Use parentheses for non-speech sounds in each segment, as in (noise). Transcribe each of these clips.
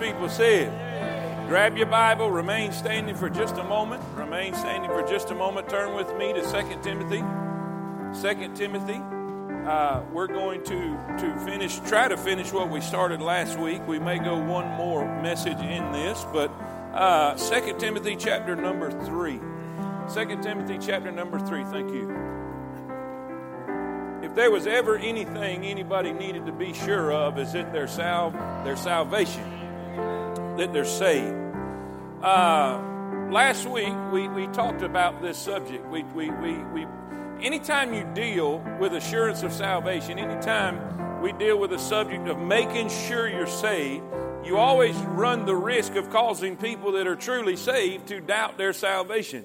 People said, grab your Bible, remain standing for just a moment. Remain standing for just a moment. Turn with me to 2 Timothy. 2 Timothy. Uh, we're going to, to finish, try to finish what we started last week. We may go one more message in this, but uh, 2 Timothy chapter number 3. 2 Timothy chapter number 3. Thank you. If there was ever anything anybody needed to be sure of, is it their, sal- their salvation that they're saved. Uh, last week, we, we talked about this subject. We, we, we, we, anytime you deal with assurance of salvation, anytime we deal with the subject of making sure you're saved, you always run the risk of causing people that are truly saved to doubt their salvation.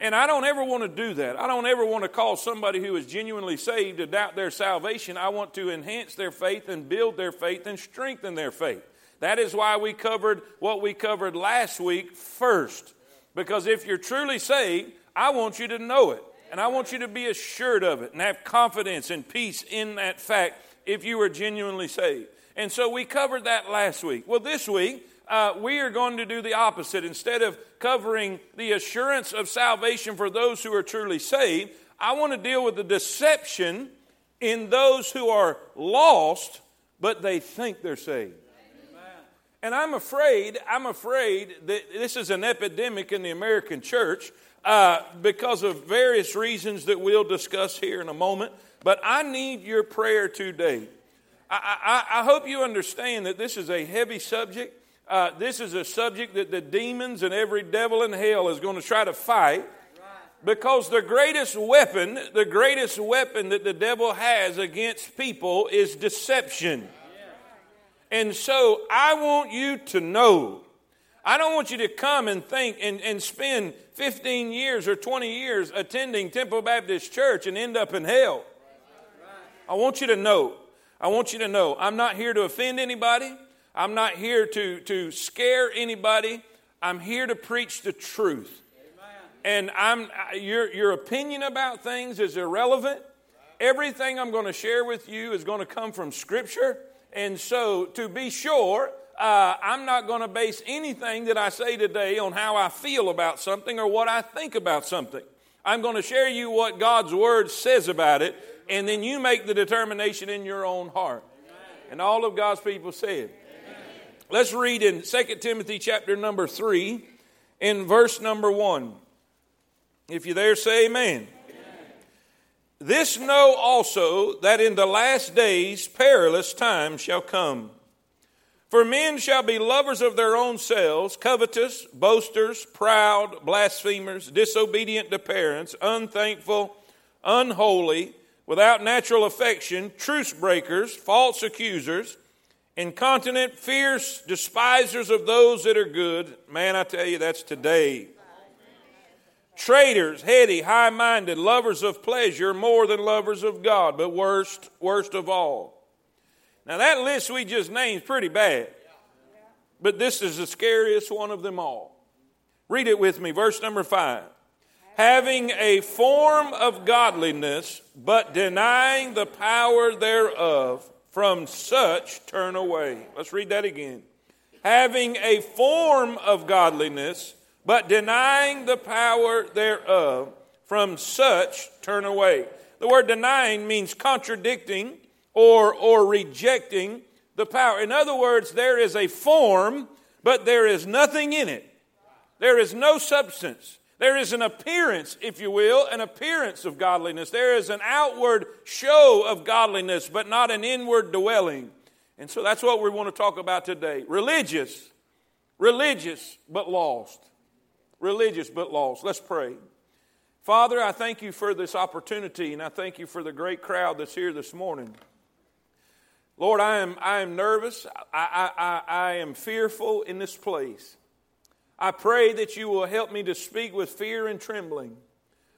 And I don't ever want to do that. I don't ever want to cause somebody who is genuinely saved to doubt their salvation. I want to enhance their faith and build their faith and strengthen their faith. That is why we covered what we covered last week first. Because if you're truly saved, I want you to know it. And I want you to be assured of it and have confidence and peace in that fact if you are genuinely saved. And so we covered that last week. Well, this week, uh, we are going to do the opposite. Instead of covering the assurance of salvation for those who are truly saved, I want to deal with the deception in those who are lost, but they think they're saved. And I'm afraid, I'm afraid that this is an epidemic in the American church uh, because of various reasons that we'll discuss here in a moment. But I need your prayer today. I, I, I hope you understand that this is a heavy subject. Uh, this is a subject that the demons and every devil in hell is going to try to fight because the greatest weapon, the greatest weapon that the devil has against people is deception. And so I want you to know. I don't want you to come and think and, and spend 15 years or 20 years attending Temple Baptist Church and end up in hell. I want you to know. I want you to know. I'm not here to offend anybody. I'm not here to, to scare anybody. I'm here to preach the truth. And I'm, your, your opinion about things is irrelevant. Everything I'm going to share with you is going to come from Scripture. And so, to be sure, uh, I'm not going to base anything that I say today on how I feel about something or what I think about something. I'm going to share you what God's Word says about it, and then you make the determination in your own heart. And all of God's people said. Let's read in 2 Timothy chapter number 3, in verse number 1. If you're there, say amen. This know also that in the last days perilous times shall come. For men shall be lovers of their own selves, covetous, boasters, proud, blasphemers, disobedient to parents, unthankful, unholy, without natural affection, truce breakers, false accusers, incontinent, fierce, despisers of those that are good. Man, I tell you, that's today traitors, heady, high minded, lovers of pleasure more than lovers of God, but worst, worst of all. Now, that list we just named is pretty bad, but this is the scariest one of them all. Read it with me, verse number five. Having a form of godliness, but denying the power thereof, from such turn away. Let's read that again. Having a form of godliness, but denying the power thereof, from such turn away. The word denying means contradicting or, or rejecting the power. In other words, there is a form, but there is nothing in it. There is no substance. There is an appearance, if you will, an appearance of godliness. There is an outward show of godliness, but not an inward dwelling. And so that's what we want to talk about today. Religious, religious, but lost religious but lost. Let's pray. Father, I thank you for this opportunity and I thank you for the great crowd that's here this morning. Lord, I am, I am nervous. I, I, I, am fearful in this place. I pray that you will help me to speak with fear and trembling.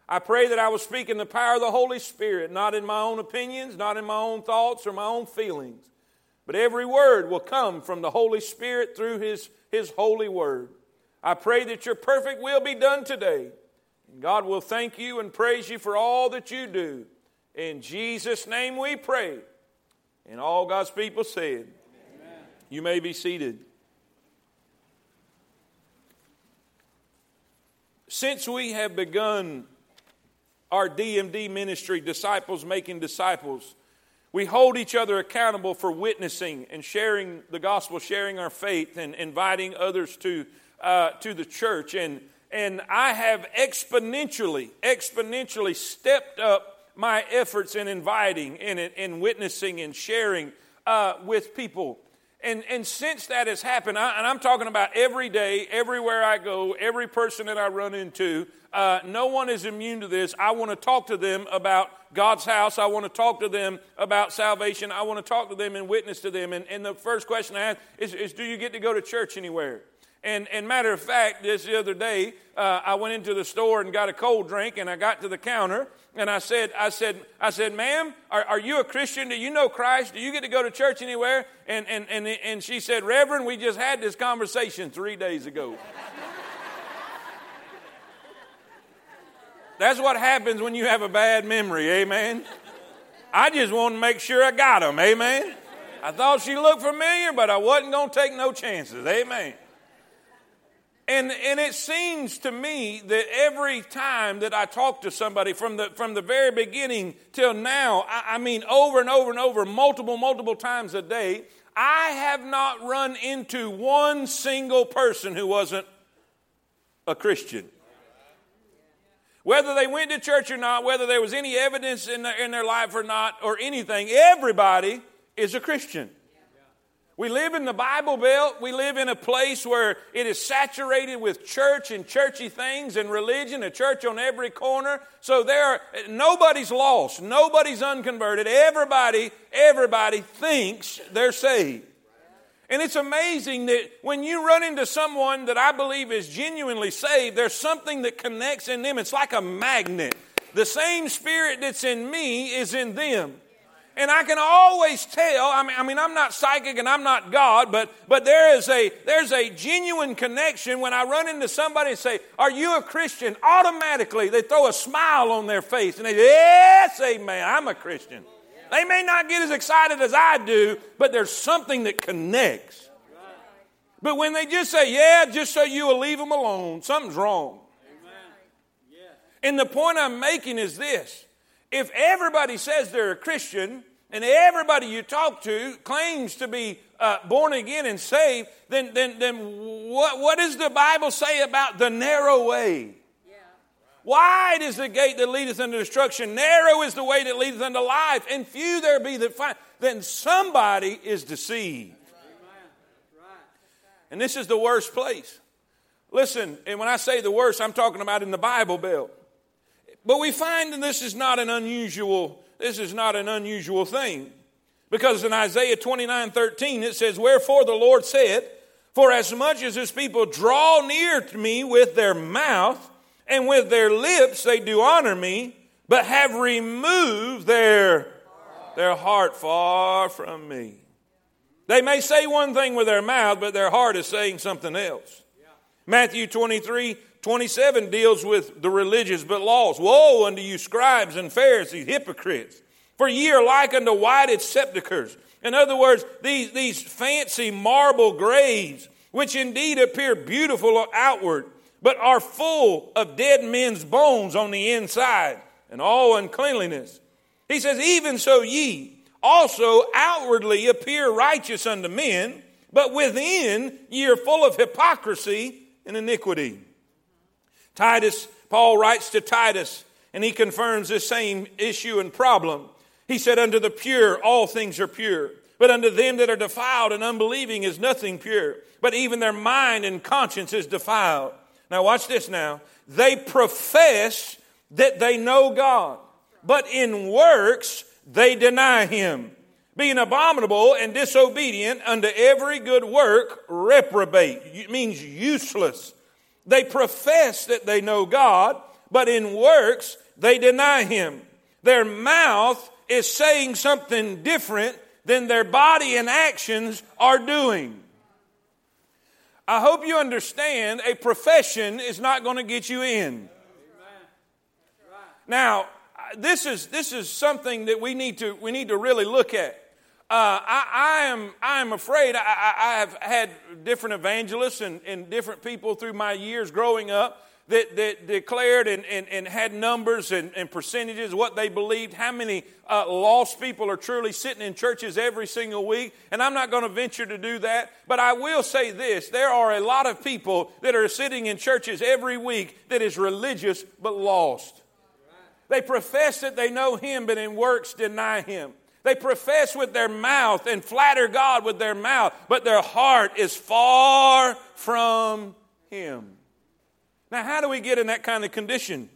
I pray that I will speak in the power of the Holy Spirit, not in my own opinions, not in my own thoughts or my own feelings, but every word will come from the Holy Spirit through His, His holy word. I pray that your perfect will be done today. God will thank you and praise you for all that you do. In Jesus' name we pray. And all God's people said, Amen. You may be seated. Since we have begun our DMD ministry, Disciples Making Disciples, we hold each other accountable for witnessing and sharing the gospel, sharing our faith, and inviting others to uh, to the church. And, and I have exponentially, exponentially stepped up my efforts in inviting and in, in witnessing and sharing uh, with people. And, and since that has happened, I, and I'm talking about every day, everywhere I go, every person that I run into, uh, no one is immune to this. I want to talk to them about God's house. I want to talk to them about salvation. I want to talk to them and witness to them. And, and the first question I ask is, is Do you get to go to church anywhere? And, and matter of fact, this the other day, uh, I went into the store and got a cold drink, and I got to the counter, and I said, I said, I said, ma'am, are, are you a Christian? Do you know Christ? Do you get to go to church anywhere? And, and, and, and she said, Reverend, we just had this conversation three days ago. That's what happens when you have a bad memory, amen? I just wanted to make sure I got them, amen? I thought she looked familiar, but I wasn't going to take no chances, amen? And, and it seems to me that every time that I talk to somebody from the, from the very beginning till now, I, I mean, over and over and over, multiple, multiple times a day, I have not run into one single person who wasn't a Christian. Whether they went to church or not, whether there was any evidence in their, in their life or not, or anything, everybody is a Christian. We live in the Bible Belt. We live in a place where it is saturated with church and churchy things and religion, a church on every corner. So there are, nobody's lost. Nobody's unconverted. Everybody, everybody thinks they're saved. And it's amazing that when you run into someone that I believe is genuinely saved, there's something that connects in them. It's like a magnet. The same spirit that's in me is in them. And I can always tell, I mean, I mean, I'm not psychic and I'm not God, but, but there is a, there's a genuine connection when I run into somebody and say, Are you a Christian? Automatically, they throw a smile on their face and they say, Yes, amen, I'm a Christian. They may not get as excited as I do, but there's something that connects. But when they just say, yeah, just so you will leave them alone, something's wrong. And the point I'm making is this if everybody says they're a Christian, and everybody you talk to claims to be uh, born again and saved, then, then, then what, what does the Bible say about the narrow way? Wide is the gate that leadeth unto destruction, narrow is the way that leadeth unto life, and few there be that find. Then somebody is deceived. And this is the worst place. Listen, and when I say the worst, I'm talking about in the Bible Belt. But we find that this is not an unusual, this is not an unusual thing. Because in Isaiah 29 13, it says, Wherefore the Lord said, For as much as his people draw near to me with their mouth, and with their lips they do honor me, but have removed their, their heart far from me. They may say one thing with their mouth, but their heart is saying something else. Matthew 23 27 deals with the religious but lost. Woe unto you, scribes and Pharisees, hypocrites! For ye are like unto whited sepulchres. In other words, these, these fancy marble graves, which indeed appear beautiful outward, but are full of dead men's bones on the inside and all uncleanliness. He says, Even so ye also outwardly appear righteous unto men, but within ye are full of hypocrisy and iniquity. Titus, Paul writes to Titus, and he confirms this same issue and problem. He said, Unto the pure all things are pure, but unto them that are defiled and unbelieving is nothing pure, but even their mind and conscience is defiled. Now, watch this now. They profess that they know God, but in works they deny Him. Being abominable and disobedient unto every good work, reprobate. It means useless. They profess that they know God, but in works they deny Him. Their mouth is saying something different than their body and actions are doing. I hope you understand a profession is not going to get you in. Now, this is, this is something that we need to, we need to really look at. Uh, I, I, am, I am afraid I, I have had different evangelists and, and different people through my years growing up that, that declared and, and, and had numbers and, and percentages, what they believed, how many uh, lost people are truly sitting in churches every single week. And I'm not going to venture to do that, but I will say this there are a lot of people that are sitting in churches every week that is religious but lost. They profess that they know Him, but in works deny Him. They profess with their mouth and flatter God with their mouth, but their heart is far from Him. Now, how do we get in that kind of condition?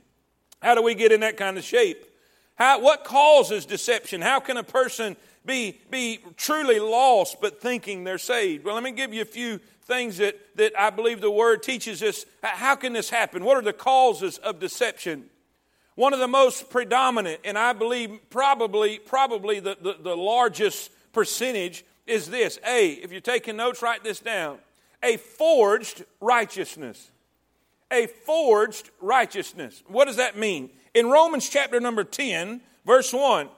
How do we get in that kind of shape? How, what causes deception? How can a person be, be truly lost but thinking they're saved? Well, let me give you a few things that, that I believe the Word teaches us. How can this happen? What are the causes of deception? One of the most predominant, and I believe probably, probably the, the, the largest percentage, is this. A, if you're taking notes, write this down. A forged righteousness a forged righteousness. What does that mean? In Romans chapter number 10, verse 1,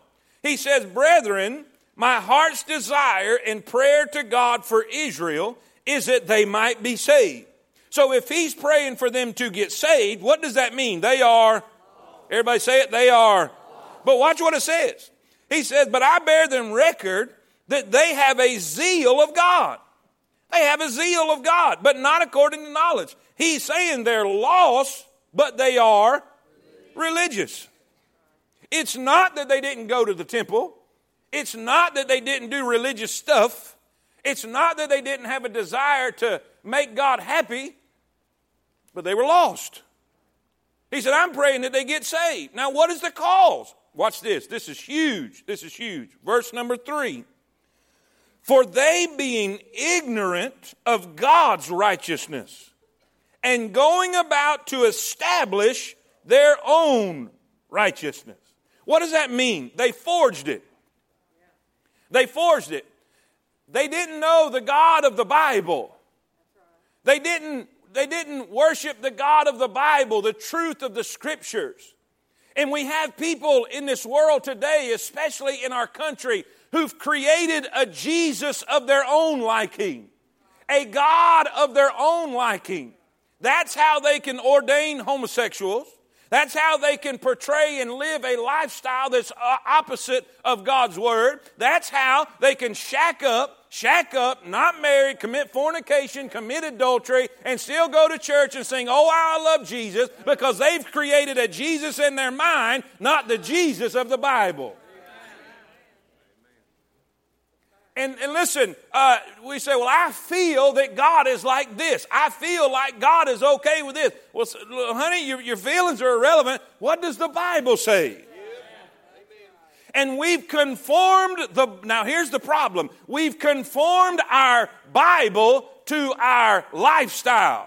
he says, Brethren, my heart's desire and prayer to God for Israel is that they might be saved. So if he's praying for them to get saved, what does that mean? They are, everybody say it, they are. But watch what it says. He says, But I bear them record that they have a zeal of God. They have a zeal of God, but not according to knowledge. He's saying they're lost, but they are religious. It's not that they didn't go to the temple. It's not that they didn't do religious stuff. It's not that they didn't have a desire to make God happy, but they were lost. He said, I'm praying that they get saved. Now, what is the cause? Watch this. This is huge. This is huge. Verse number three. For they being ignorant of God's righteousness and going about to establish their own righteousness. What does that mean? They forged it. They forged it. They didn't know the God of the Bible. They didn't, they didn't worship the God of the Bible, the truth of the scriptures. And we have people in this world today, especially in our country, who've created a Jesus of their own liking, a God of their own liking. That's how they can ordain homosexuals. That's how they can portray and live a lifestyle that's uh, opposite of God's word. That's how they can shack up, shack up, not married, commit fornication, commit adultery, and still go to church and sing, Oh, I love Jesus, because they've created a Jesus in their mind, not the Jesus of the Bible. And, and listen, uh, we say, well, I feel that God is like this. I feel like God is okay with this. Well, honey, your, your feelings are irrelevant. What does the Bible say? And we've conformed the, now here's the problem. We've conformed our Bible to our lifestyle.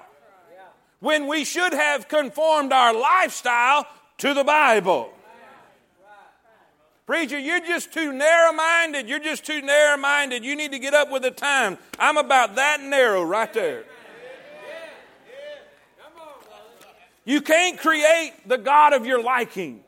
When we should have conformed our lifestyle to the Bible. Preacher, you're just too narrow minded. You're just too narrow minded. You need to get up with the time. I'm about that narrow right there. You can't create the God of your liking.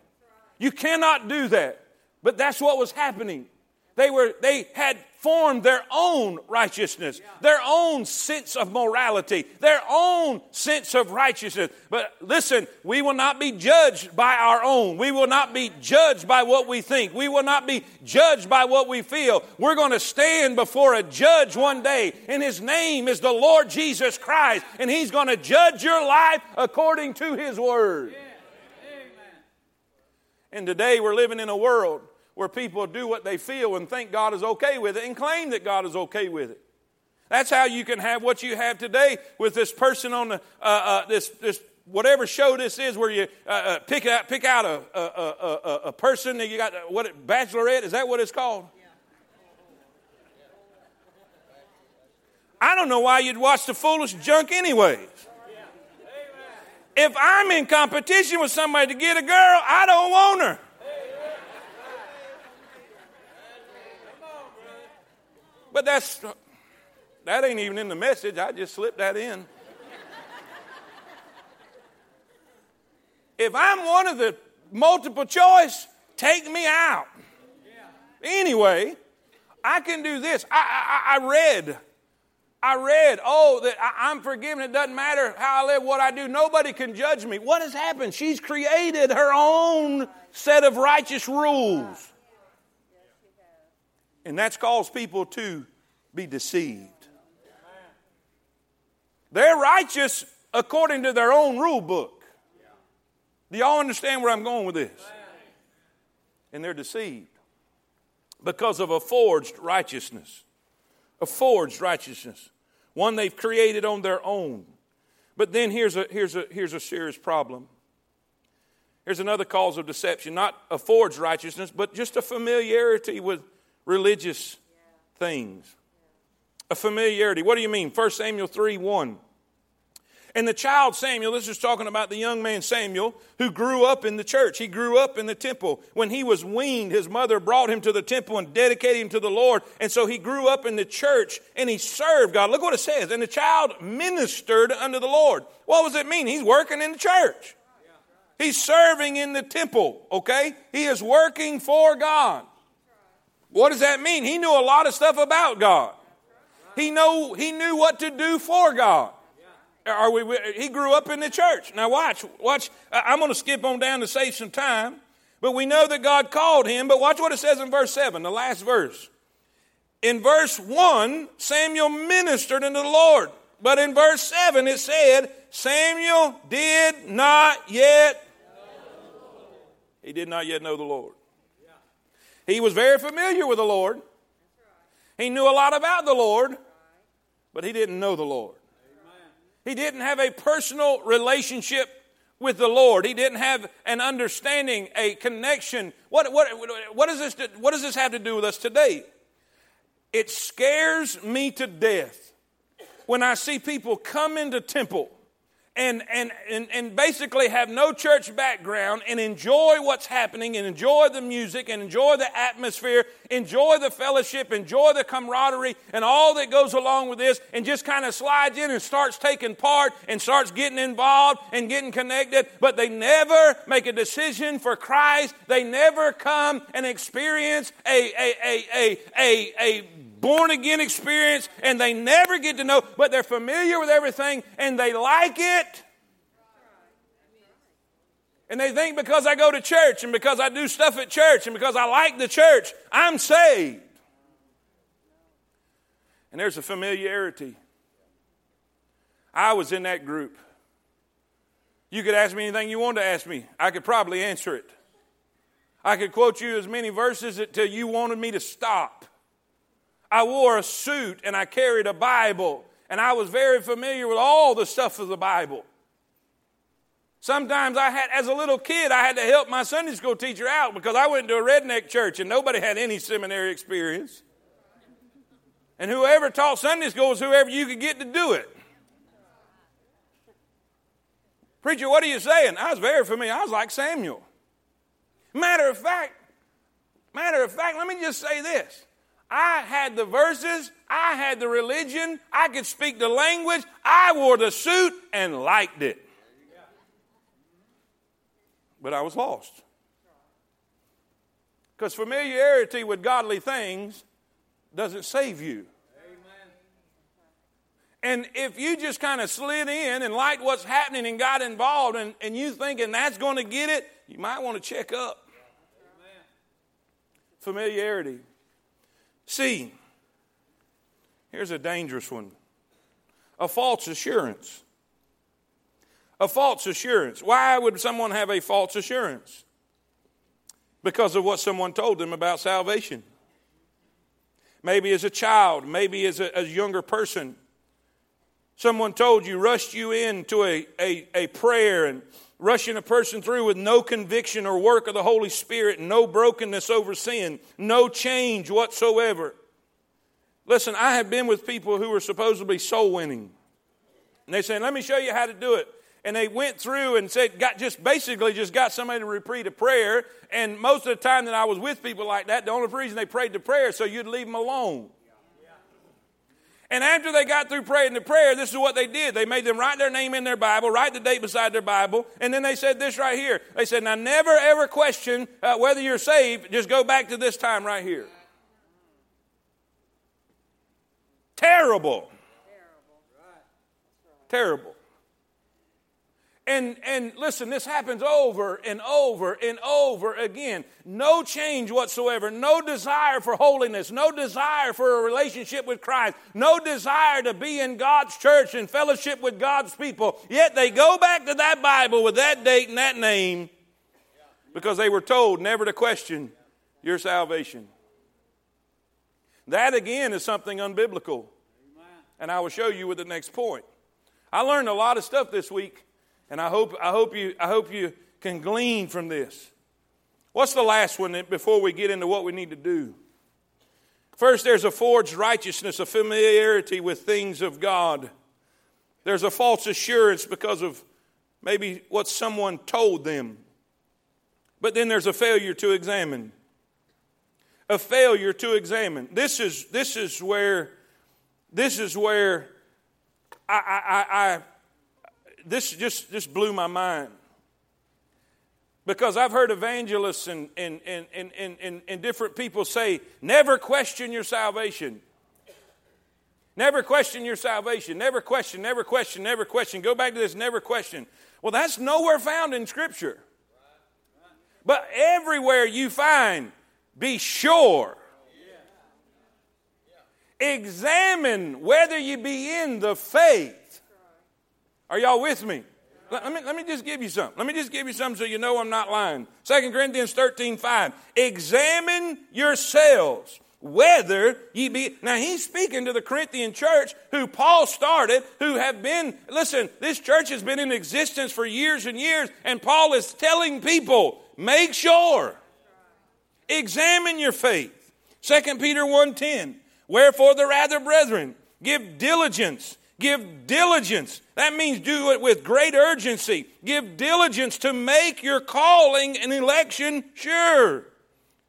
You cannot do that. But that's what was happening. They were they had formed their own righteousness, their own sense of morality, their own sense of righteousness. But listen, we will not be judged by our own. We will not be judged by what we think. We will not be judged by what we feel. We're going to stand before a judge one day, and his name is the Lord Jesus Christ, and he's going to judge your life according to his word. And today we're living in a world where people do what they feel and think God is okay with it and claim that God is okay with it. That's how you can have what you have today with this person on the uh, uh, this this whatever show this is, where you uh, uh pick out pick out a a, a, a person that you got what bachelorette is that what it's called? I don't know why you'd watch the foolish junk anyways. If I'm in competition with somebody to get a girl, I don't want her. But that's that ain't even in the message. I just slipped that in. if I'm one of the multiple choice, take me out. Anyway, I can do this. I, I, I read I read, oh, that I, am forgiven. It doesn't matter how I live, what I do. Nobody can judge me. What has happened? She's created her own set of righteous rules. And that's caused people to be deceived. They're righteous according to their own rule book. Do y'all understand where I'm going with this? And they're deceived because of a forged righteousness. A forged righteousness. One they've created on their own. But then here's a, here's a, here's a serious problem. Here's another cause of deception not a forged righteousness, but just a familiarity with religious things. A familiarity. What do you mean? 1 Samuel 3 1. And the child Samuel, this is talking about the young man Samuel, who grew up in the church. He grew up in the temple. When he was weaned, his mother brought him to the temple and dedicated him to the Lord. And so he grew up in the church and he served God. Look what it says. And the child ministered unto the Lord. What does it mean? He's working in the church. He's serving in the temple, okay? He is working for God. What does that mean? He knew a lot of stuff about God. He know he knew what to do for God. Are we, he grew up in the church. Now watch, watch. I'm going to skip on down to save some time. But we know that God called him. But watch what it says in verse 7, the last verse. In verse 1, Samuel ministered unto the Lord. But in verse 7, it said, Samuel did not yet. He did not yet know the Lord. He was very familiar with the Lord. He knew a lot about the Lord, but he didn't know the Lord. He didn't have a personal relationship with the Lord. He didn't have an understanding, a connection. What, what, what, does this, what does this have to do with us today? It scares me to death when I see people come into temple and, and, and, and basically have no church background and enjoy what's happening and enjoy the music and enjoy the atmosphere, enjoy the fellowship, enjoy the camaraderie and all that goes along with this and just kind of slides in and starts taking part and starts getting involved and getting connected, but they never make a decision for Christ. They never come and experience a, a, a, a, a, a born again experience and they never get to know, but they're familiar with everything and they like it. And they think because I go to church and because I do stuff at church and because I like the church, I'm saved. And there's a familiarity. I was in that group. You could ask me anything you wanted to ask me, I could probably answer it. I could quote you as many verses until you wanted me to stop. I wore a suit and I carried a Bible, and I was very familiar with all the stuff of the Bible. Sometimes I had, as a little kid, I had to help my Sunday school teacher out because I went to a redneck church and nobody had any seminary experience. And whoever taught Sunday school was whoever you could get to do it. Preacher, what are you saying? I was very familiar. I was like Samuel. Matter of fact, matter of fact, let me just say this. I had the verses, I had the religion, I could speak the language, I wore the suit and liked it. But I was lost. Because familiarity with godly things doesn't save you. And if you just kind of slid in and liked what's happening and got involved and, and you thinking that's going to get it, you might want to check up. Familiarity. See, here's a dangerous one a false assurance. A false assurance. Why would someone have a false assurance? Because of what someone told them about salvation. Maybe as a child, maybe as a, as a younger person. Someone told you, rushed you into a, a, a prayer and rushing a person through with no conviction or work of the Holy Spirit, no brokenness over sin, no change whatsoever. Listen, I have been with people who were supposedly soul winning. And they said, Let me show you how to do it. And they went through and said, got just basically just got somebody to repeat a prayer. And most of the time that I was with people like that, the only reason they prayed the prayer so you'd leave them alone. And after they got through praying the prayer, this is what they did. They made them write their name in their Bible, write the date beside their Bible, and then they said this right here. They said, Now never ever question uh, whether you're saved, just go back to this time right here. Terrible. terrible. And, and listen, this happens over and over and over again. No change whatsoever, no desire for holiness, no desire for a relationship with Christ, no desire to be in God's church and fellowship with God's people. Yet they go back to that Bible with that date and that name because they were told never to question your salvation. That again is something unbiblical. And I will show you with the next point. I learned a lot of stuff this week and I hope, I hope, you, I hope you can glean from this. What's the last one before we get into what we need to do? First, there's a forged righteousness, a familiarity with things of God. There's a false assurance because of maybe what someone told them. But then there's a failure to examine. A failure to examine. This is, this is where, this is where I, I, I, this just, just blew my mind. Because I've heard evangelists and, and, and, and, and, and different people say, never question your salvation. Never question your salvation. Never question, never question, never question. Go back to this, never question. Well, that's nowhere found in Scripture. But everywhere you find, be sure. Examine whether you be in the faith. Are y'all with me? Let me, let me just give you something. Let me just give you something so you know I'm not lying. 2 Corinthians 13 5. Examine yourselves whether ye be. Now he's speaking to the Corinthian church who Paul started, who have been, listen, this church has been in existence for years and years, and Paul is telling people, make sure. Examine your faith. 2 Peter 1:10. Wherefore the rather, brethren, give diligence Give diligence. That means do it with great urgency. Give diligence to make your calling and election sure.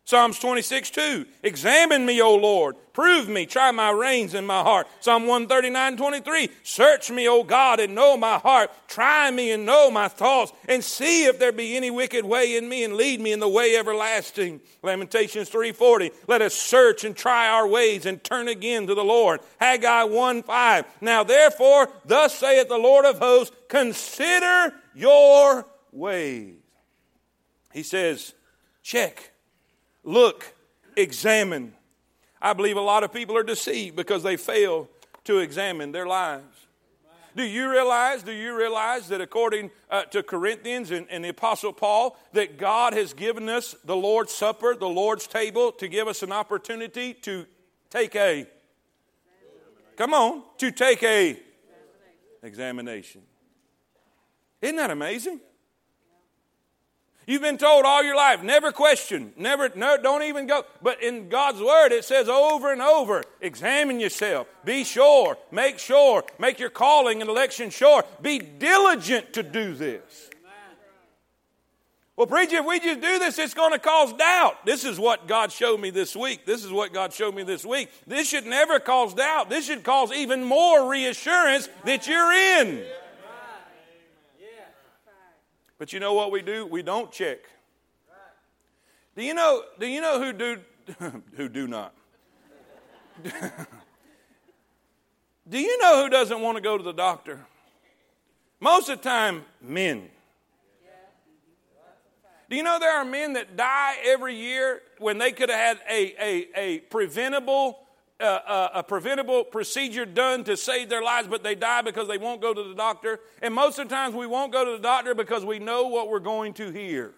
Psalms 26, 2. Examine me, O Lord. Prove me. Try my reins and my heart. Psalm 139, 23. Search me, O God, and know my heart. Try me and know my thoughts, and see if there be any wicked way in me, and lead me in the way everlasting. Lamentations 3:40. Let us search and try our ways and turn again to the Lord. Haggai 1, 5. Now therefore, thus saith the Lord of hosts, consider your ways. He says, check look, examine. I believe a lot of people are deceived because they fail to examine their lives. Do you realize, do you realize that according uh, to Corinthians and, and the Apostle Paul, that God has given us the Lord's Supper, the Lord's table, to give us an opportunity to take a, come on, to take a examination. Isn't that amazing? You've been told all your life, never question, never, no, don't even go. But in God's Word, it says over and over examine yourself, be sure, make sure, make your calling and election sure, be diligent to do this. Well, preacher, if we just do this, it's going to cause doubt. This is what God showed me this week. This is what God showed me this week. This should never cause doubt. This should cause even more reassurance that you're in. But you know what we do? We don't check. Do you know, do you know who do (laughs) who do not? (laughs) do you know who doesn't want to go to the doctor? Most of the time, men. Do you know there are men that die every year when they could have had a, a, a preventable a, a, preventable procedure done to save their lives, but they die because they won't go to the doctor. And most of the times we won't go to the doctor because we know what we're going to hear.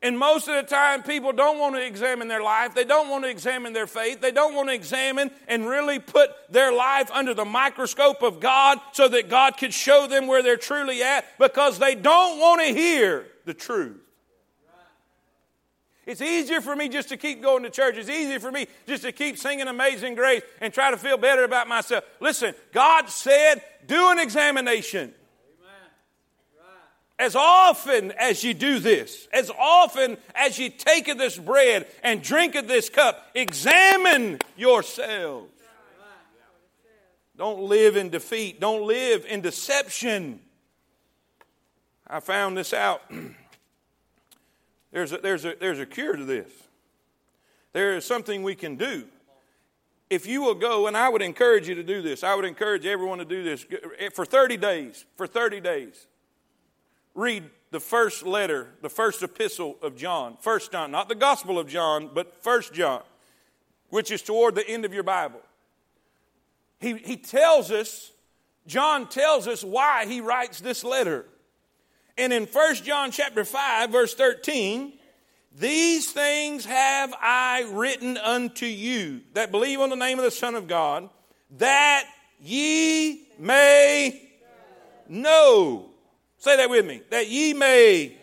And most of the time, people don't want to examine their life. They don't want to examine their faith. They don't want to examine and really put their life under the microscope of God so that God could show them where they're truly at because they don't want to hear the truth. It's easier for me just to keep going to church. It's easier for me just to keep singing Amazing Grace and try to feel better about myself. Listen, God said, do an examination. As often as you do this, as often as you take of this bread and drink of this cup, examine yourselves. Don't live in defeat. Don't live in deception. I found this out (clears throat) There's a, there's, a, there's a cure to this. There is something we can do. if you will go, and I would encourage you to do this, I would encourage everyone to do this eh, for 30 days, for 30 days. Read the first letter, the first epistle of John, First John, not the Gospel of John, but First John, which is toward the end of your Bible. He, he tells us, John tells us why he writes this letter. And in First John chapter 5, verse 13, these things have I written unto you that believe on the name of the Son of God, that ye may know. Say that with me. That ye may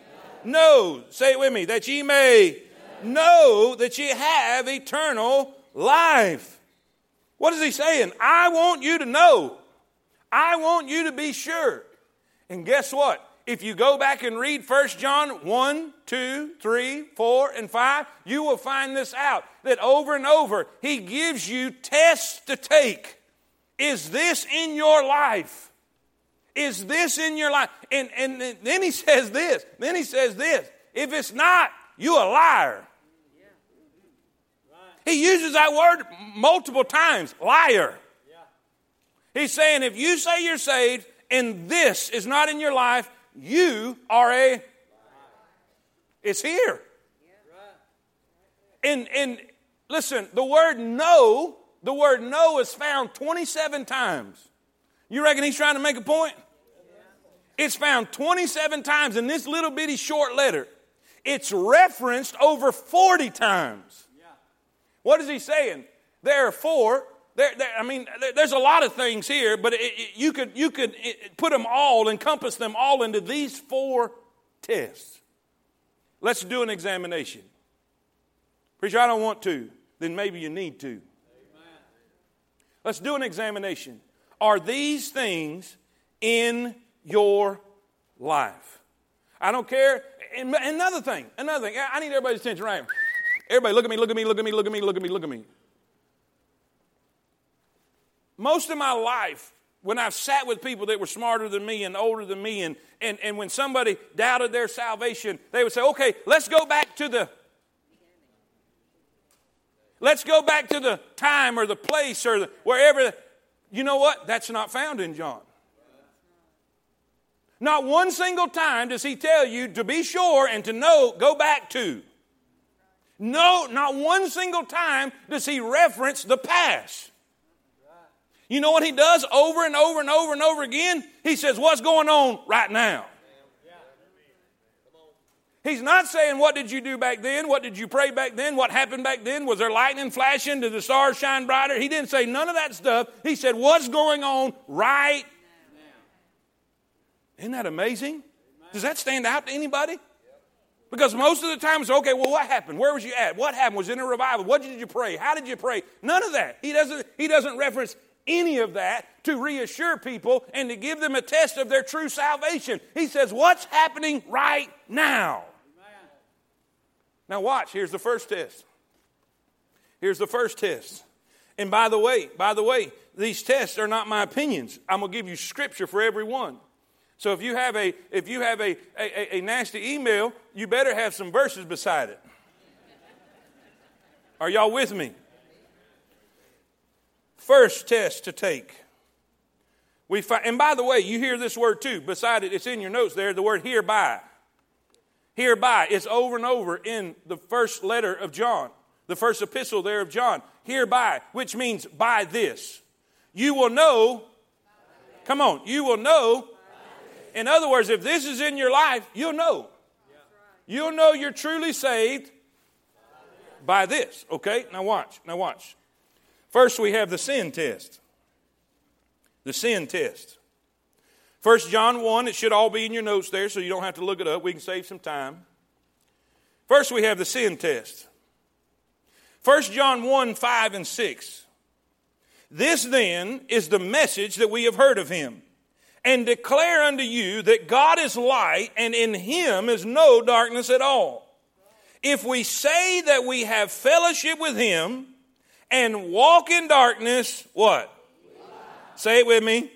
know. Say it with me. That ye may know that ye have eternal life. What is he saying? I want you to know. I want you to be sure. And guess what? If you go back and read 1 John 1, 2, 3, 4, and 5, you will find this out that over and over he gives you tests to take. Is this in your life? Is this in your life? And, and then he (laughs) says this. Then he says this. If it's not, you a liar. He uses that word multiple times liar. He's saying if you say you're saved and this is not in your life, you are a. It's here. In, in, listen, the word know, the word know is found 27 times. You reckon he's trying to make a point? It's found 27 times in this little bitty short letter. It's referenced over 40 times. What is he saying? Therefore, there, there, I mean, there, there's a lot of things here, but it, it, you could, you could it, put them all, encompass them all into these four tests. Let's do an examination. Preacher, I don't want to. Then maybe you need to. Amen. Let's do an examination. Are these things in your life? I don't care. Another thing, another thing. I need everybody's attention right Everybody, look at me, look at me, look at me, look at me, look at me, look at me. Most of my life, when I've sat with people that were smarter than me and older than me, and, and, and when somebody doubted their salvation, they would say, okay, let's go back to the Let's go back to the time or the place or the, wherever. You know what? That's not found in John. Not one single time does he tell you to be sure and to know, go back to. No, not one single time does he reference the past. You know what he does over and over and over and over again? He says, What's going on right now? He's not saying, What did you do back then? What did you pray back then? What happened back then? Was there lightning flashing? Did the stars shine brighter? He didn't say none of that stuff. He said, What's going on right now? Isn't that amazing? Does that stand out to anybody? Because most of the time it's okay, well, what happened? Where was you at? What happened? Was in a revival? What did you pray? How did you pray? None of that. He doesn't, he doesn't reference any of that to reassure people and to give them a test of their true salvation. He says, What's happening right now? Amen. Now, watch. Here's the first test. Here's the first test. And by the way, by the way, these tests are not my opinions. I'm going to give you scripture for every one. So if you have a if you have a, a, a nasty email, you better have some verses beside it. Are y'all with me? First test to take. We find, and by the way, you hear this word too. Beside it, it's in your notes there. The word hereby. Hereby. It's over and over in the first letter of John, the first epistle there of John. Hereby, which means by this. You will know. Come on, you will know in other words, if this is in your life, you'll know. You'll know you're truly saved by this. Okay? Now watch. Now watch. First, we have the sin test. The sin test. First John 1, it should all be in your notes there, so you don't have to look it up. We can save some time. First, we have the sin test. First John 1, 5 and 6. This then is the message that we have heard of him and declare unto you that God is light and in him is no darkness at all. If we say that we have fellowship with him and walk in darkness, what? Say it with me.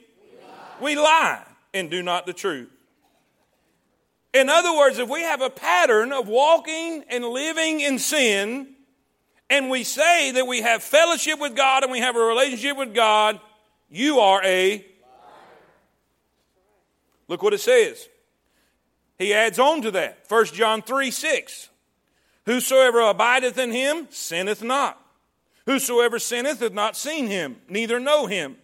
We lie. we lie and do not the truth. In other words, if we have a pattern of walking and living in sin and we say that we have fellowship with God and we have a relationship with God, you are a. Look what it says. He adds on to that. 1 John 3 6. Whosoever abideth in him sinneth not. Whosoever sinneth hath not seen him, neither know him.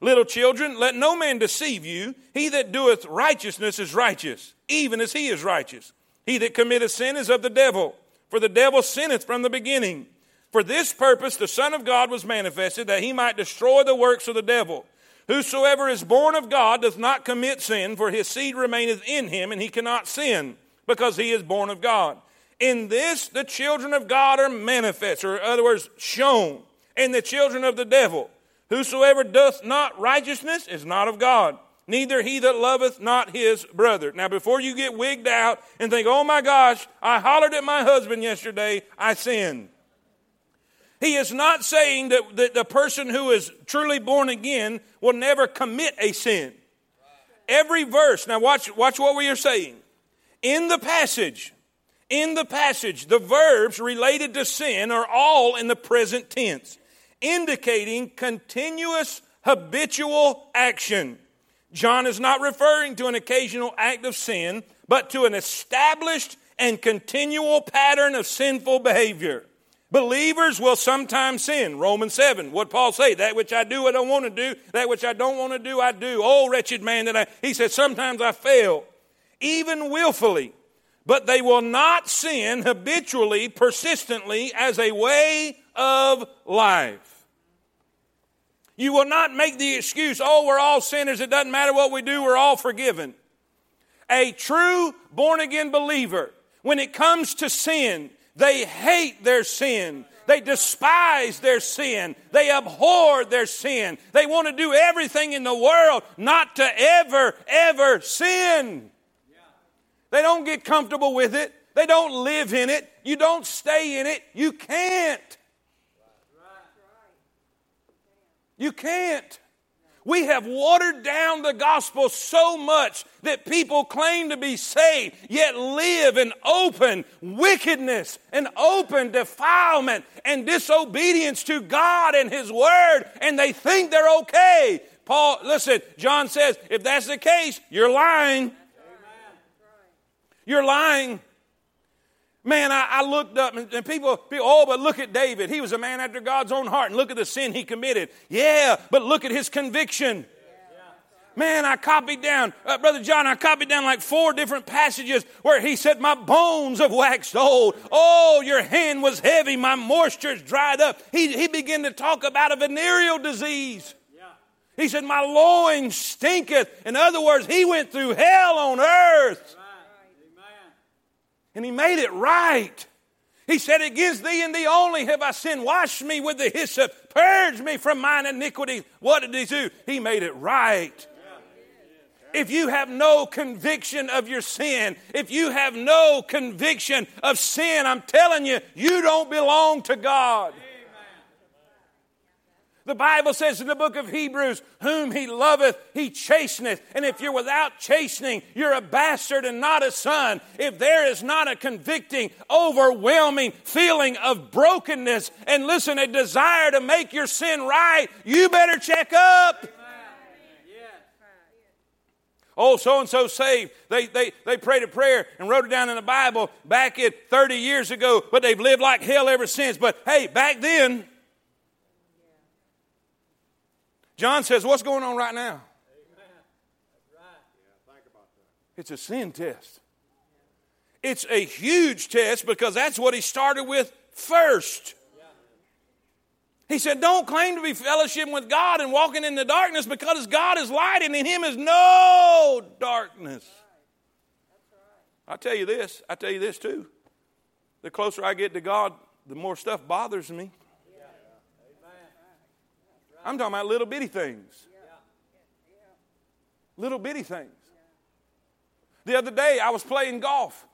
Little children, let no man deceive you. He that doeth righteousness is righteous, even as he is righteous. He that committeth sin is of the devil, for the devil sinneth from the beginning. For this purpose the Son of God was manifested, that he might destroy the works of the devil. Whosoever is born of God doth not commit sin, for his seed remaineth in him, and he cannot sin, because he is born of God. In this the children of God are manifest, or in other words, shown, and the children of the devil. Whosoever doth not righteousness is not of God, neither he that loveth not his brother. Now, before you get wigged out and think, oh my gosh, I hollered at my husband yesterday, I sinned. He is not saying that, that the person who is truly born again will never commit a sin. Every verse, now watch, watch what we are saying. In the passage, in the passage, the verbs related to sin are all in the present tense indicating continuous habitual action. John is not referring to an occasional act of sin, but to an established and continual pattern of sinful behavior. Believers will sometimes sin. Romans 7, what Paul say? That which I do, I don't want to do. That which I don't want to do, I do. Oh, wretched man that I, he said, sometimes I fail, even willfully. But they will not sin habitually, persistently, as a way of life. You will not make the excuse, oh, we're all sinners. It doesn't matter what we do, we're all forgiven. A true born again believer, when it comes to sin, they hate their sin. They despise their sin. They abhor their sin. They want to do everything in the world not to ever, ever sin. They don't get comfortable with it. They don't live in it. You don't stay in it. You can't. You can't. We have watered down the gospel so much that people claim to be saved, yet live in open wickedness and open defilement and disobedience to God and His Word, and they think they're okay. Paul, listen, John says, if that's the case, you're lying. You're lying. Man, I, I looked up and, and people, people, oh, but look at David. He was a man after God's own heart, and look at the sin he committed. Yeah, but look at his conviction. Man, I copied down, uh, Brother John, I copied down like four different passages where he said, My bones have waxed old. Oh, your hand was heavy. My moisture's dried up. He, he began to talk about a venereal disease. He said, My loins stinketh. In other words, he went through hell on earth and he made it right. He said, Against thee and thee only have I sinned. Wash me with the hyssop, purge me from mine iniquity. What did he do? He made it right. If you have no conviction of your sin, if you have no conviction of sin, I'm telling you, you don't belong to God. The Bible says in the book of Hebrews, whom he loveth, he chasteneth. And if you're without chastening, you're a bastard and not a son. If there is not a convicting, overwhelming feeling of brokenness, and listen, a desire to make your sin right, you better check up. Oh, so and so saved. They, they, they prayed a prayer and wrote it down in the Bible back at 30 years ago, but they've lived like hell ever since. But hey, back then, John says, What's going on right now? It's a sin test. It's a huge test because that's what he started with first. He said, Don't claim to be fellowship with God and walking in the darkness because God is light and in Him is no darkness. I tell you this, I tell you this too. The closer I get to God, the more stuff bothers me. I'm talking about little bitty things. Little bitty things. The other day, I was playing golf.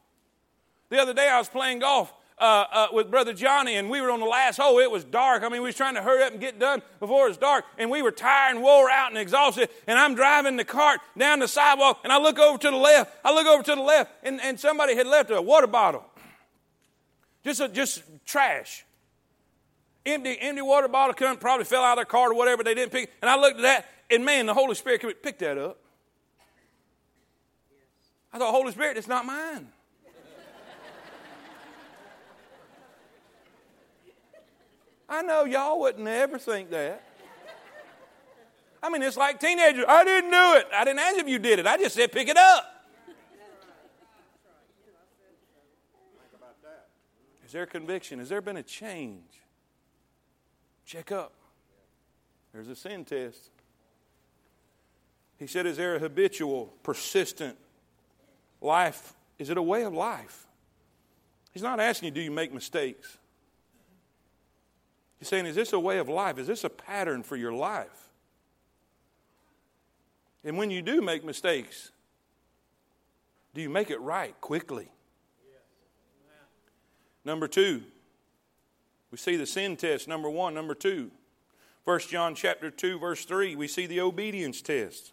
The other day, I was playing golf uh, uh, with Brother Johnny, and we were on the last hole. It was dark. I mean, we was trying to hurry up and get done before it was dark, and we were tired and wore out and exhausted. And I'm driving the cart down the sidewalk, and I look over to the left. I look over to the left, and, and somebody had left a water bottle. Just, a, just trash. Empty, empty water bottle come, probably fell out of their car or whatever. They didn't pick. it. And I looked at that, and man, the Holy Spirit could pick that up. I thought, Holy Spirit, it's not mine. (laughs) I know y'all wouldn't ever think that. I mean, it's like teenagers. I didn't do it. I didn't ask if you did it. I just said pick it up. Is there conviction? Has there been a change? Check up. There's a sin test. He said, Is there a habitual, persistent life? Is it a way of life? He's not asking you, Do you make mistakes? He's saying, Is this a way of life? Is this a pattern for your life? And when you do make mistakes, do you make it right quickly? Number two, we see the sin test. Number one. Number two, 1 John chapter 2, verse 3, we see the obedience test.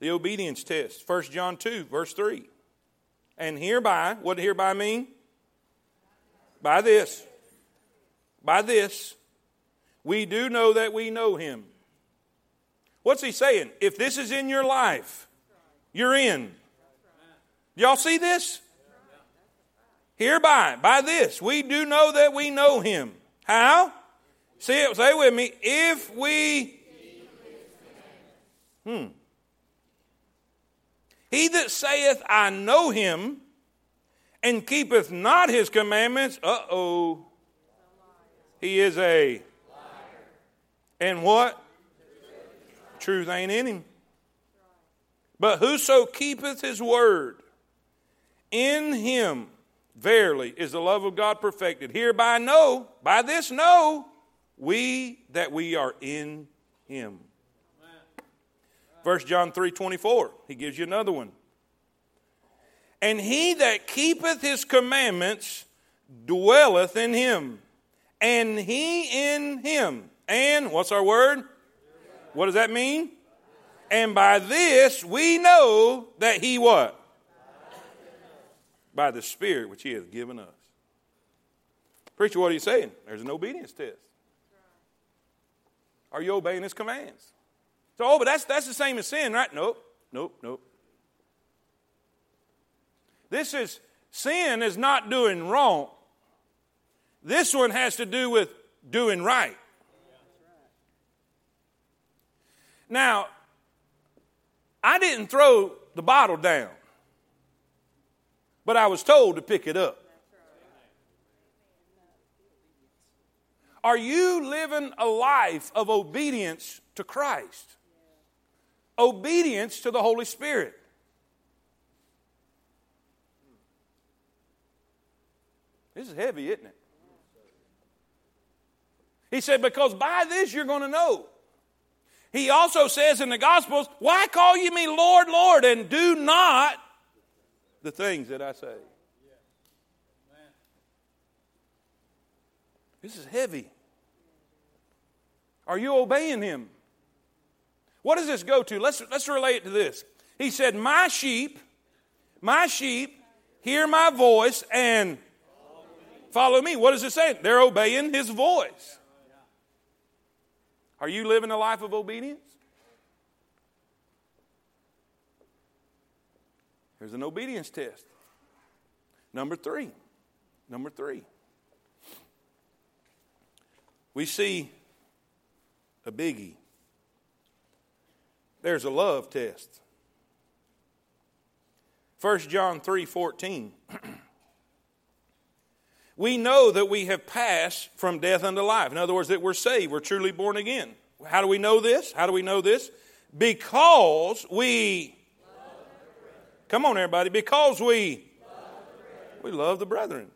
The obedience test. 1 John 2, verse 3. And hereby, what did hereby mean? By this. By this, we do know that we know him. What's he saying? If this is in your life, you're in. Y'all see this? Hereby, by this, we do know that we know him. How? See it, say it with me. If we. Hmm. He that saith, I know him, and keepeth not his commandments, uh oh, he is a. Liar. And what? Truth ain't in him. But whoso keepeth his word, in him Verily is the love of God perfected. Hereby know, by this know, we that we are in him. First John 3 24, he gives you another one. And he that keepeth his commandments dwelleth in him, and he in him. And what's our word? What does that mean? And by this we know that he what? By the Spirit which He has given us. Preacher, what are you saying? There's an obedience test. Are you obeying His commands? So, oh, but that's, that's the same as sin, right? Nope, nope, nope. This is, sin is not doing wrong. This one has to do with doing right. Now, I didn't throw the bottle down but I was told to pick it up. Are you living a life of obedience to Christ? Obedience to the Holy Spirit. This is heavy, isn't it? He said, Because by this you're going to know. He also says in the Gospels, Why call you me Lord, Lord, and do not the things that I say. This is heavy. Are you obeying him? What does this go to? Let's, let's relate it to this. He said, My sheep, my sheep hear my voice and follow me. What does it say? They're obeying his voice. Are you living a life of obedience? There's an obedience test. Number three. Number three. We see a biggie. There's a love test. 1 John 3 14. (clears throat) we know that we have passed from death unto life. In other words, that we're saved, we're truly born again. How do we know this? How do we know this? Because we Come on, everybody. Because we love we love the brethren.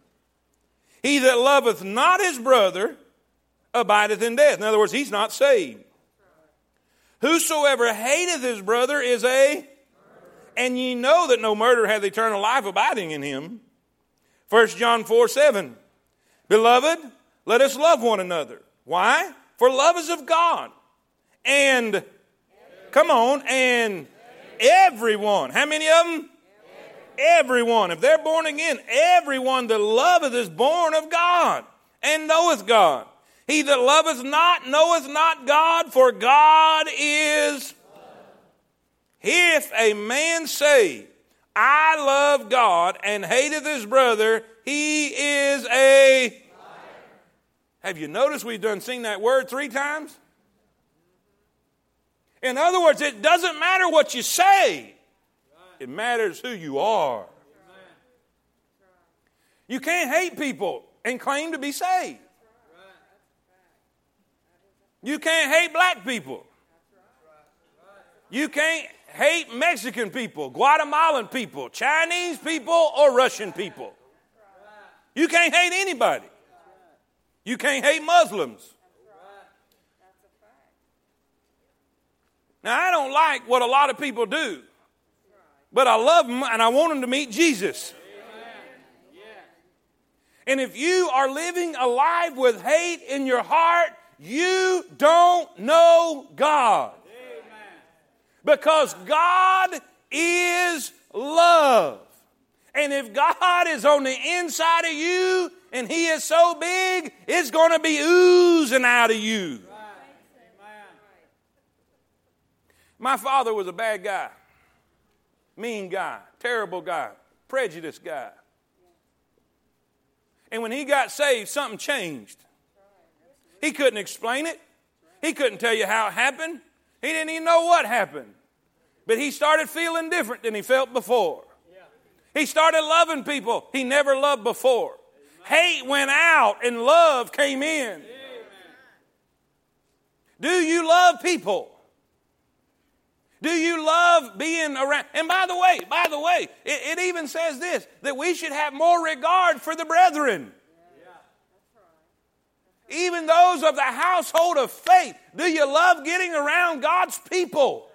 He that loveth not his brother abideth in death. In other words, he's not saved. Whosoever hateth his brother is a and ye know that no murder hath eternal life abiding in him. 1 John 4 7. Beloved, let us love one another. Why? For love is of God. And, come on, and Everyone. How many of them? Everyone. If they're born again, everyone that loveth is born of God and knoweth God. He that loveth not knoweth not God, for God is. If a man say, I love God and hateth his brother, he is a. Have you noticed we've done seen that word three times? In other words, it doesn't matter what you say, it matters who you are. You can't hate people and claim to be saved. You can't hate black people. You can't hate Mexican people, Guatemalan people, Chinese people, or Russian people. You can't hate anybody. You can't hate Muslims. Now, I don't like what a lot of people do, but I love them and I want them to meet Jesus. And if you are living a life with hate in your heart, you don't know God. Because God is love. And if God is on the inside of you and He is so big, it's going to be oozing out of you. My father was a bad guy, mean guy, terrible guy, prejudiced guy. And when he got saved, something changed. He couldn't explain it, he couldn't tell you how it happened, he didn't even know what happened. But he started feeling different than he felt before. He started loving people he never loved before. Hate went out and love came in. Do you love people? Do you love being around? And by the way, by the way, it, it even says this that we should have more regard for the brethren. Even those of the household of faith. Do you love getting around God's people?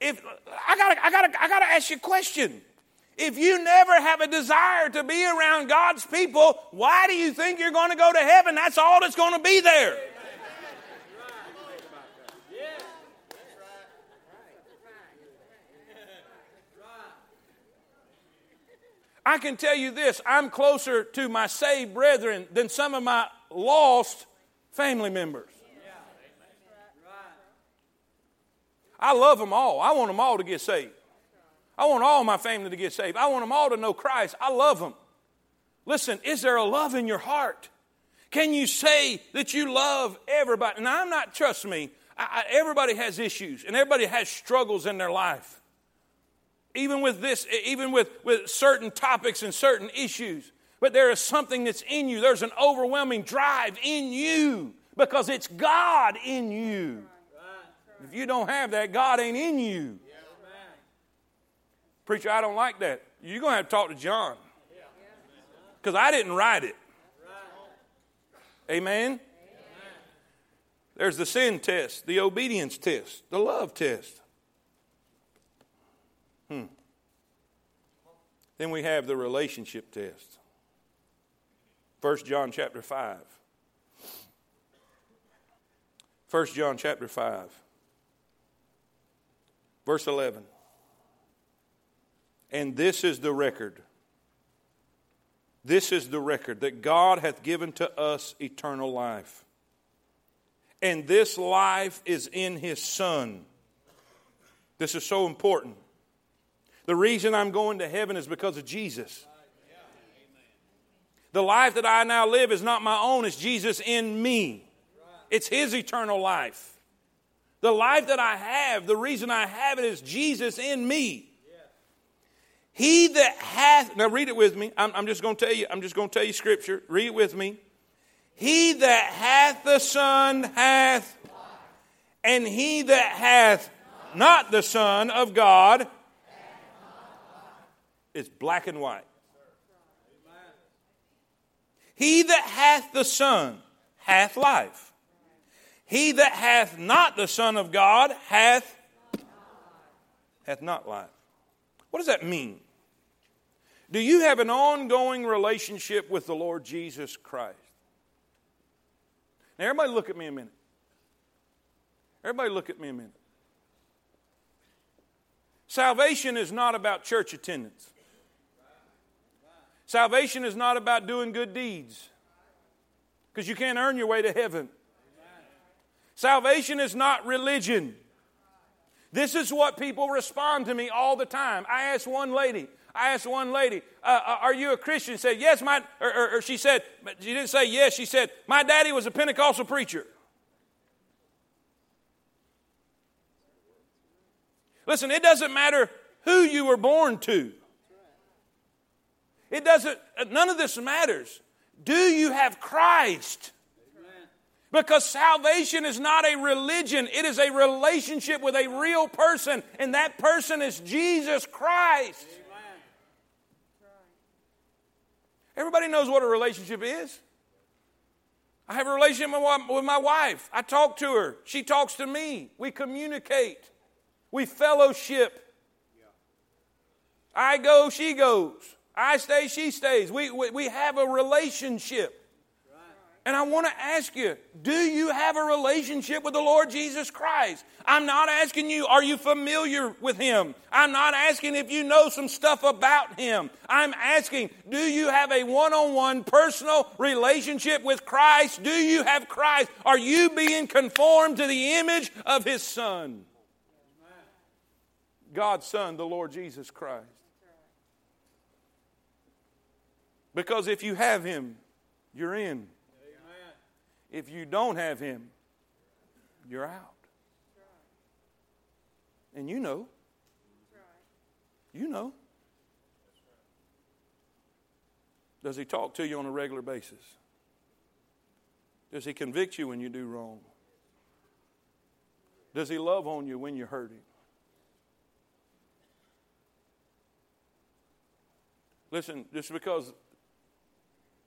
If I gotta, I gotta, I gotta ask you a question. If you never have a desire to be around God's people, why do you think you're going to go to heaven? That's all that's going to be there. I can tell you this I'm closer to my saved brethren than some of my lost family members. I love them all. I want them all to get saved. I want all my family to get saved. I want them all to know Christ. I love them. Listen, is there a love in your heart? Can you say that you love everybody? Now, I'm not, trust me, I, I, everybody has issues and everybody has struggles in their life. Even with this, even with, with certain topics and certain issues. But there is something that's in you. There's an overwhelming drive in you because it's God in you. If you don't have that, God ain't in you. Preacher, I don't like that. You're going to have to talk to John. Because I didn't write it. Amen? There's the sin test, the obedience test, the love test. Then we have the relationship test. 1 John chapter 5. 1 John chapter 5. Verse 11. And this is the record. This is the record that God hath given to us eternal life. And this life is in His Son. This is so important. The reason I'm going to heaven is because of Jesus. The life that I now live is not my own, it's Jesus in me. It's His eternal life. The life that I have, the reason I have it is Jesus in me. He that hath, now read it with me. I'm, I'm just going to tell you, I'm just going to tell you scripture. Read it with me. He that hath the Son hath, and he that hath not the Son of God is black and white. He that hath the Son hath life. He that hath not the Son of God hath hath not life. What does that mean? Do you have an ongoing relationship with the Lord Jesus Christ? Now, everybody, look at me a minute. Everybody, look at me a minute. Salvation is not about church attendance. Salvation is not about doing good deeds. because you can't earn your way to heaven. Salvation is not religion. This is what people respond to me all the time. I asked one lady, I asked one lady, uh, uh Are you a Christian? Said, Yes, my, or, or, or she said, she didn't say yes, she said, My daddy was a Pentecostal preacher. Listen, it doesn't matter who you were born to. It doesn't, none of this matters. Do you have Christ? Because salvation is not a religion, it is a relationship with a real person, and that person is Jesus Christ. Everybody knows what a relationship is. I have a relationship with my wife. I talk to her. She talks to me. We communicate. We fellowship. I go, she goes. I stay, she stays. We, we, we have a relationship. And I want to ask you, do you have a relationship with the Lord Jesus Christ? I'm not asking you, are you familiar with Him? I'm not asking if you know some stuff about Him. I'm asking, do you have a one on one personal relationship with Christ? Do you have Christ? Are you being conformed to the image of His Son? God's Son, the Lord Jesus Christ. Because if you have Him, you're in. If you don't have Him, you're out. And you know. You know. Does He talk to you on a regular basis? Does He convict you when you do wrong? Does He love on you when you're hurting? Listen, just because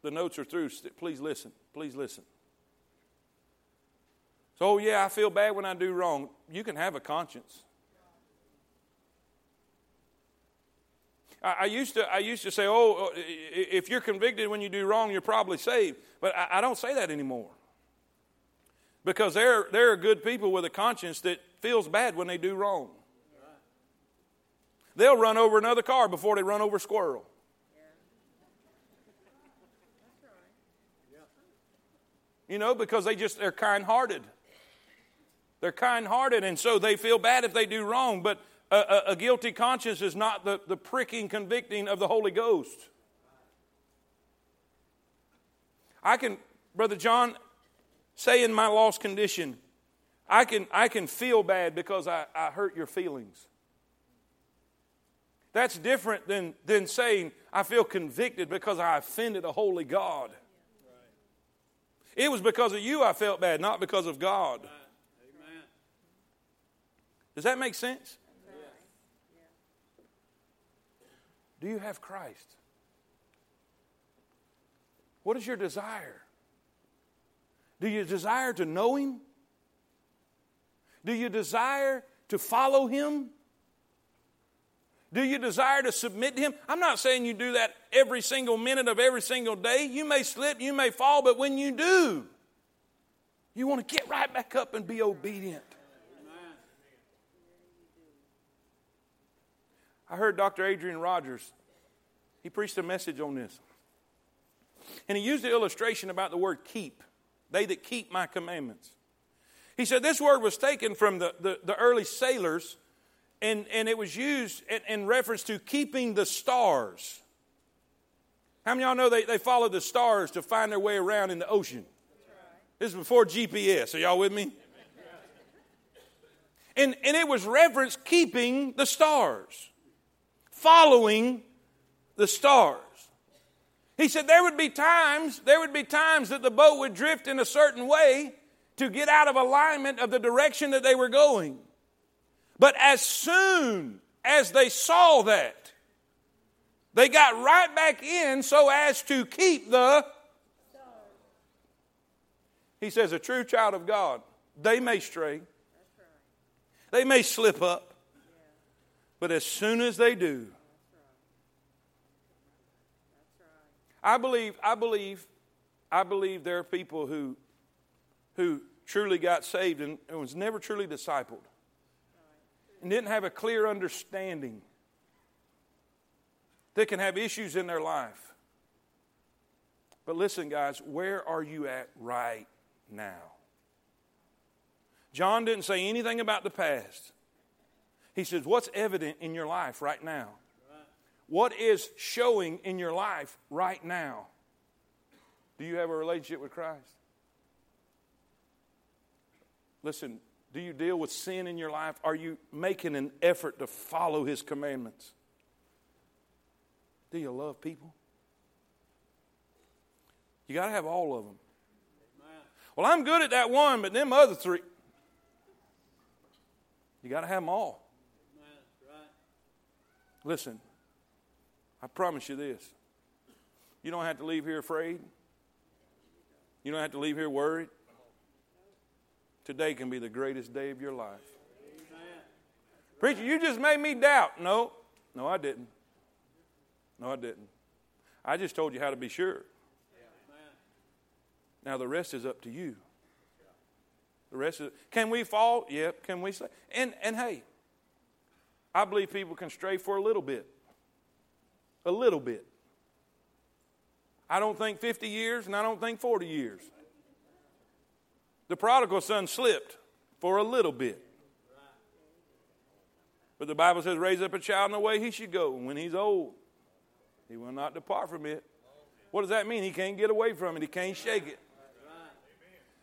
the notes are through, please listen. Please listen. So, oh, yeah, I feel bad when I do wrong. You can have a conscience. I, used to, I used to say, oh, uh, if you're convicted when you do wrong, you're probably saved. But I, I don't say that anymore. Because there, there are good people with a conscience that feels bad when they do wrong. They'll run over another car before they run over squirrel. You know, because they just, they're kind hearted. They're kind hearted, and so they feel bad if they do wrong. But a, a, a, guilty conscience is not the, the pricking, convicting of the Holy Ghost. I can, Brother John, say in my lost condition, I can, I can feel bad because I, I hurt your feelings. That's different than, than saying, I feel convicted because I offended a holy God. It was because of you I felt bad, not because of God. Does that make sense? Do you have Christ? What is your desire? Do you desire to know Him? Do you desire to follow Him? Do you desire to submit to Him? I'm not saying you do that every single minute of every single day. You may slip, you may fall, but when you do, you want to get right back up and be obedient. I heard Dr. Adrian Rogers, he preached a message on this. And he used the illustration about the word keep. They that keep my commandments. He said this word was taken from the, the, the early sailors and, and it was used in, in, reference to keeping the stars. How many of y'all know they, they followed the stars to find their way around in the ocean? This is before GPS. Are y'all with me? And, and it was reverence keeping the stars following the stars. He said there would be times, there would be times that the boat would drift in a certain way to get out of alignment of the direction that they were going. But as soon as they saw that, they got right back in so as to keep the. He says, a true child of God, they may stray, they may slip up, but as soon as they do, I believe, I believe, I believe there are people who, who truly got saved and, and was never truly discipled and didn't have a clear understanding. They can have issues in their life. But listen, guys, where are you at right now? John didn't say anything about the past. He says, What's evident in your life right now? What is showing in your life right now? Do you have a relationship with Christ? Listen, do you deal with sin in your life? Are you making an effort to follow His commandments? Do you love people? You got to have all of them. Well, I'm good at that one, but them other three. You got to have them all. Listen, I promise you this. You don't have to leave here afraid. You don't have to leave here worried. Today can be the greatest day of your life. Preacher, you just made me doubt. No, no, I didn't. No, I didn't. I just told you how to be sure. Now the rest is up to you. The rest is can we fall? Yep. Can we say? And and hey, I believe people can stray for a little bit. A little bit. I don't think 50 years and I don't think 40 years. The prodigal son slipped for a little bit. But the Bible says, raise up a child in the way he should go. And when he's old, he will not depart from it. What does that mean? He can't get away from it, he can't shake it.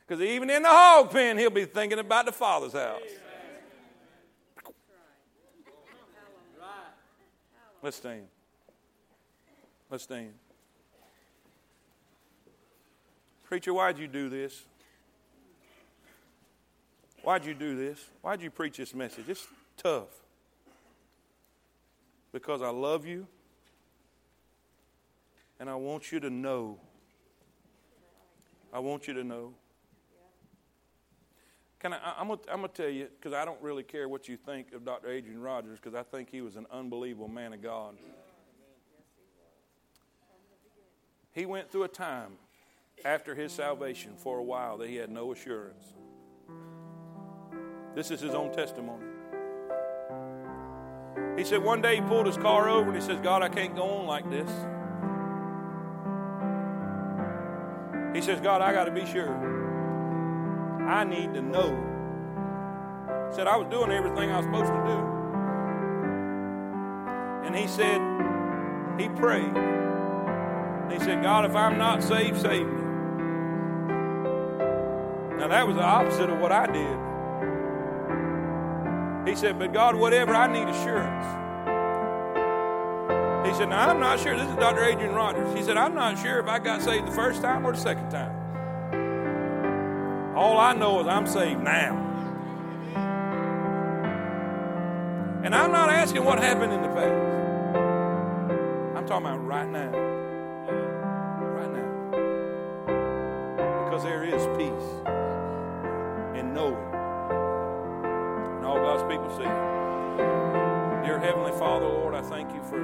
Because even in the hog pen, he'll be thinking about the Father's house. Let's stand. Let's stand. Preacher, why'd you do this? Why'd you do this? Why'd you preach this message? It's tough. Because I love you and I want you to know. I want you to know. Can I, I'm going to tell you, because I don't really care what you think of Dr. Adrian Rogers, because I think he was an unbelievable man of God. He went through a time after his salvation for a while that he had no assurance. This is his own testimony. He said one day he pulled his car over and he says, God, I can't go on like this. He says, God, I got to be sure. I need to know. He said, I was doing everything I was supposed to do. And he said, he prayed. He said, God, if I'm not saved, save me. Now, that was the opposite of what I did. He said, But God, whatever, I need assurance. He said, Now, I'm not sure. This is Dr. Adrian Rogers. He said, I'm not sure if I got saved the first time or the second time. All I know is I'm saved now. And I'm not asking what happened in the past. I'm talking about right now. Right now. Because there is peace in knowing. All God's people see. Dear Heavenly Father, Lord, I thank you for.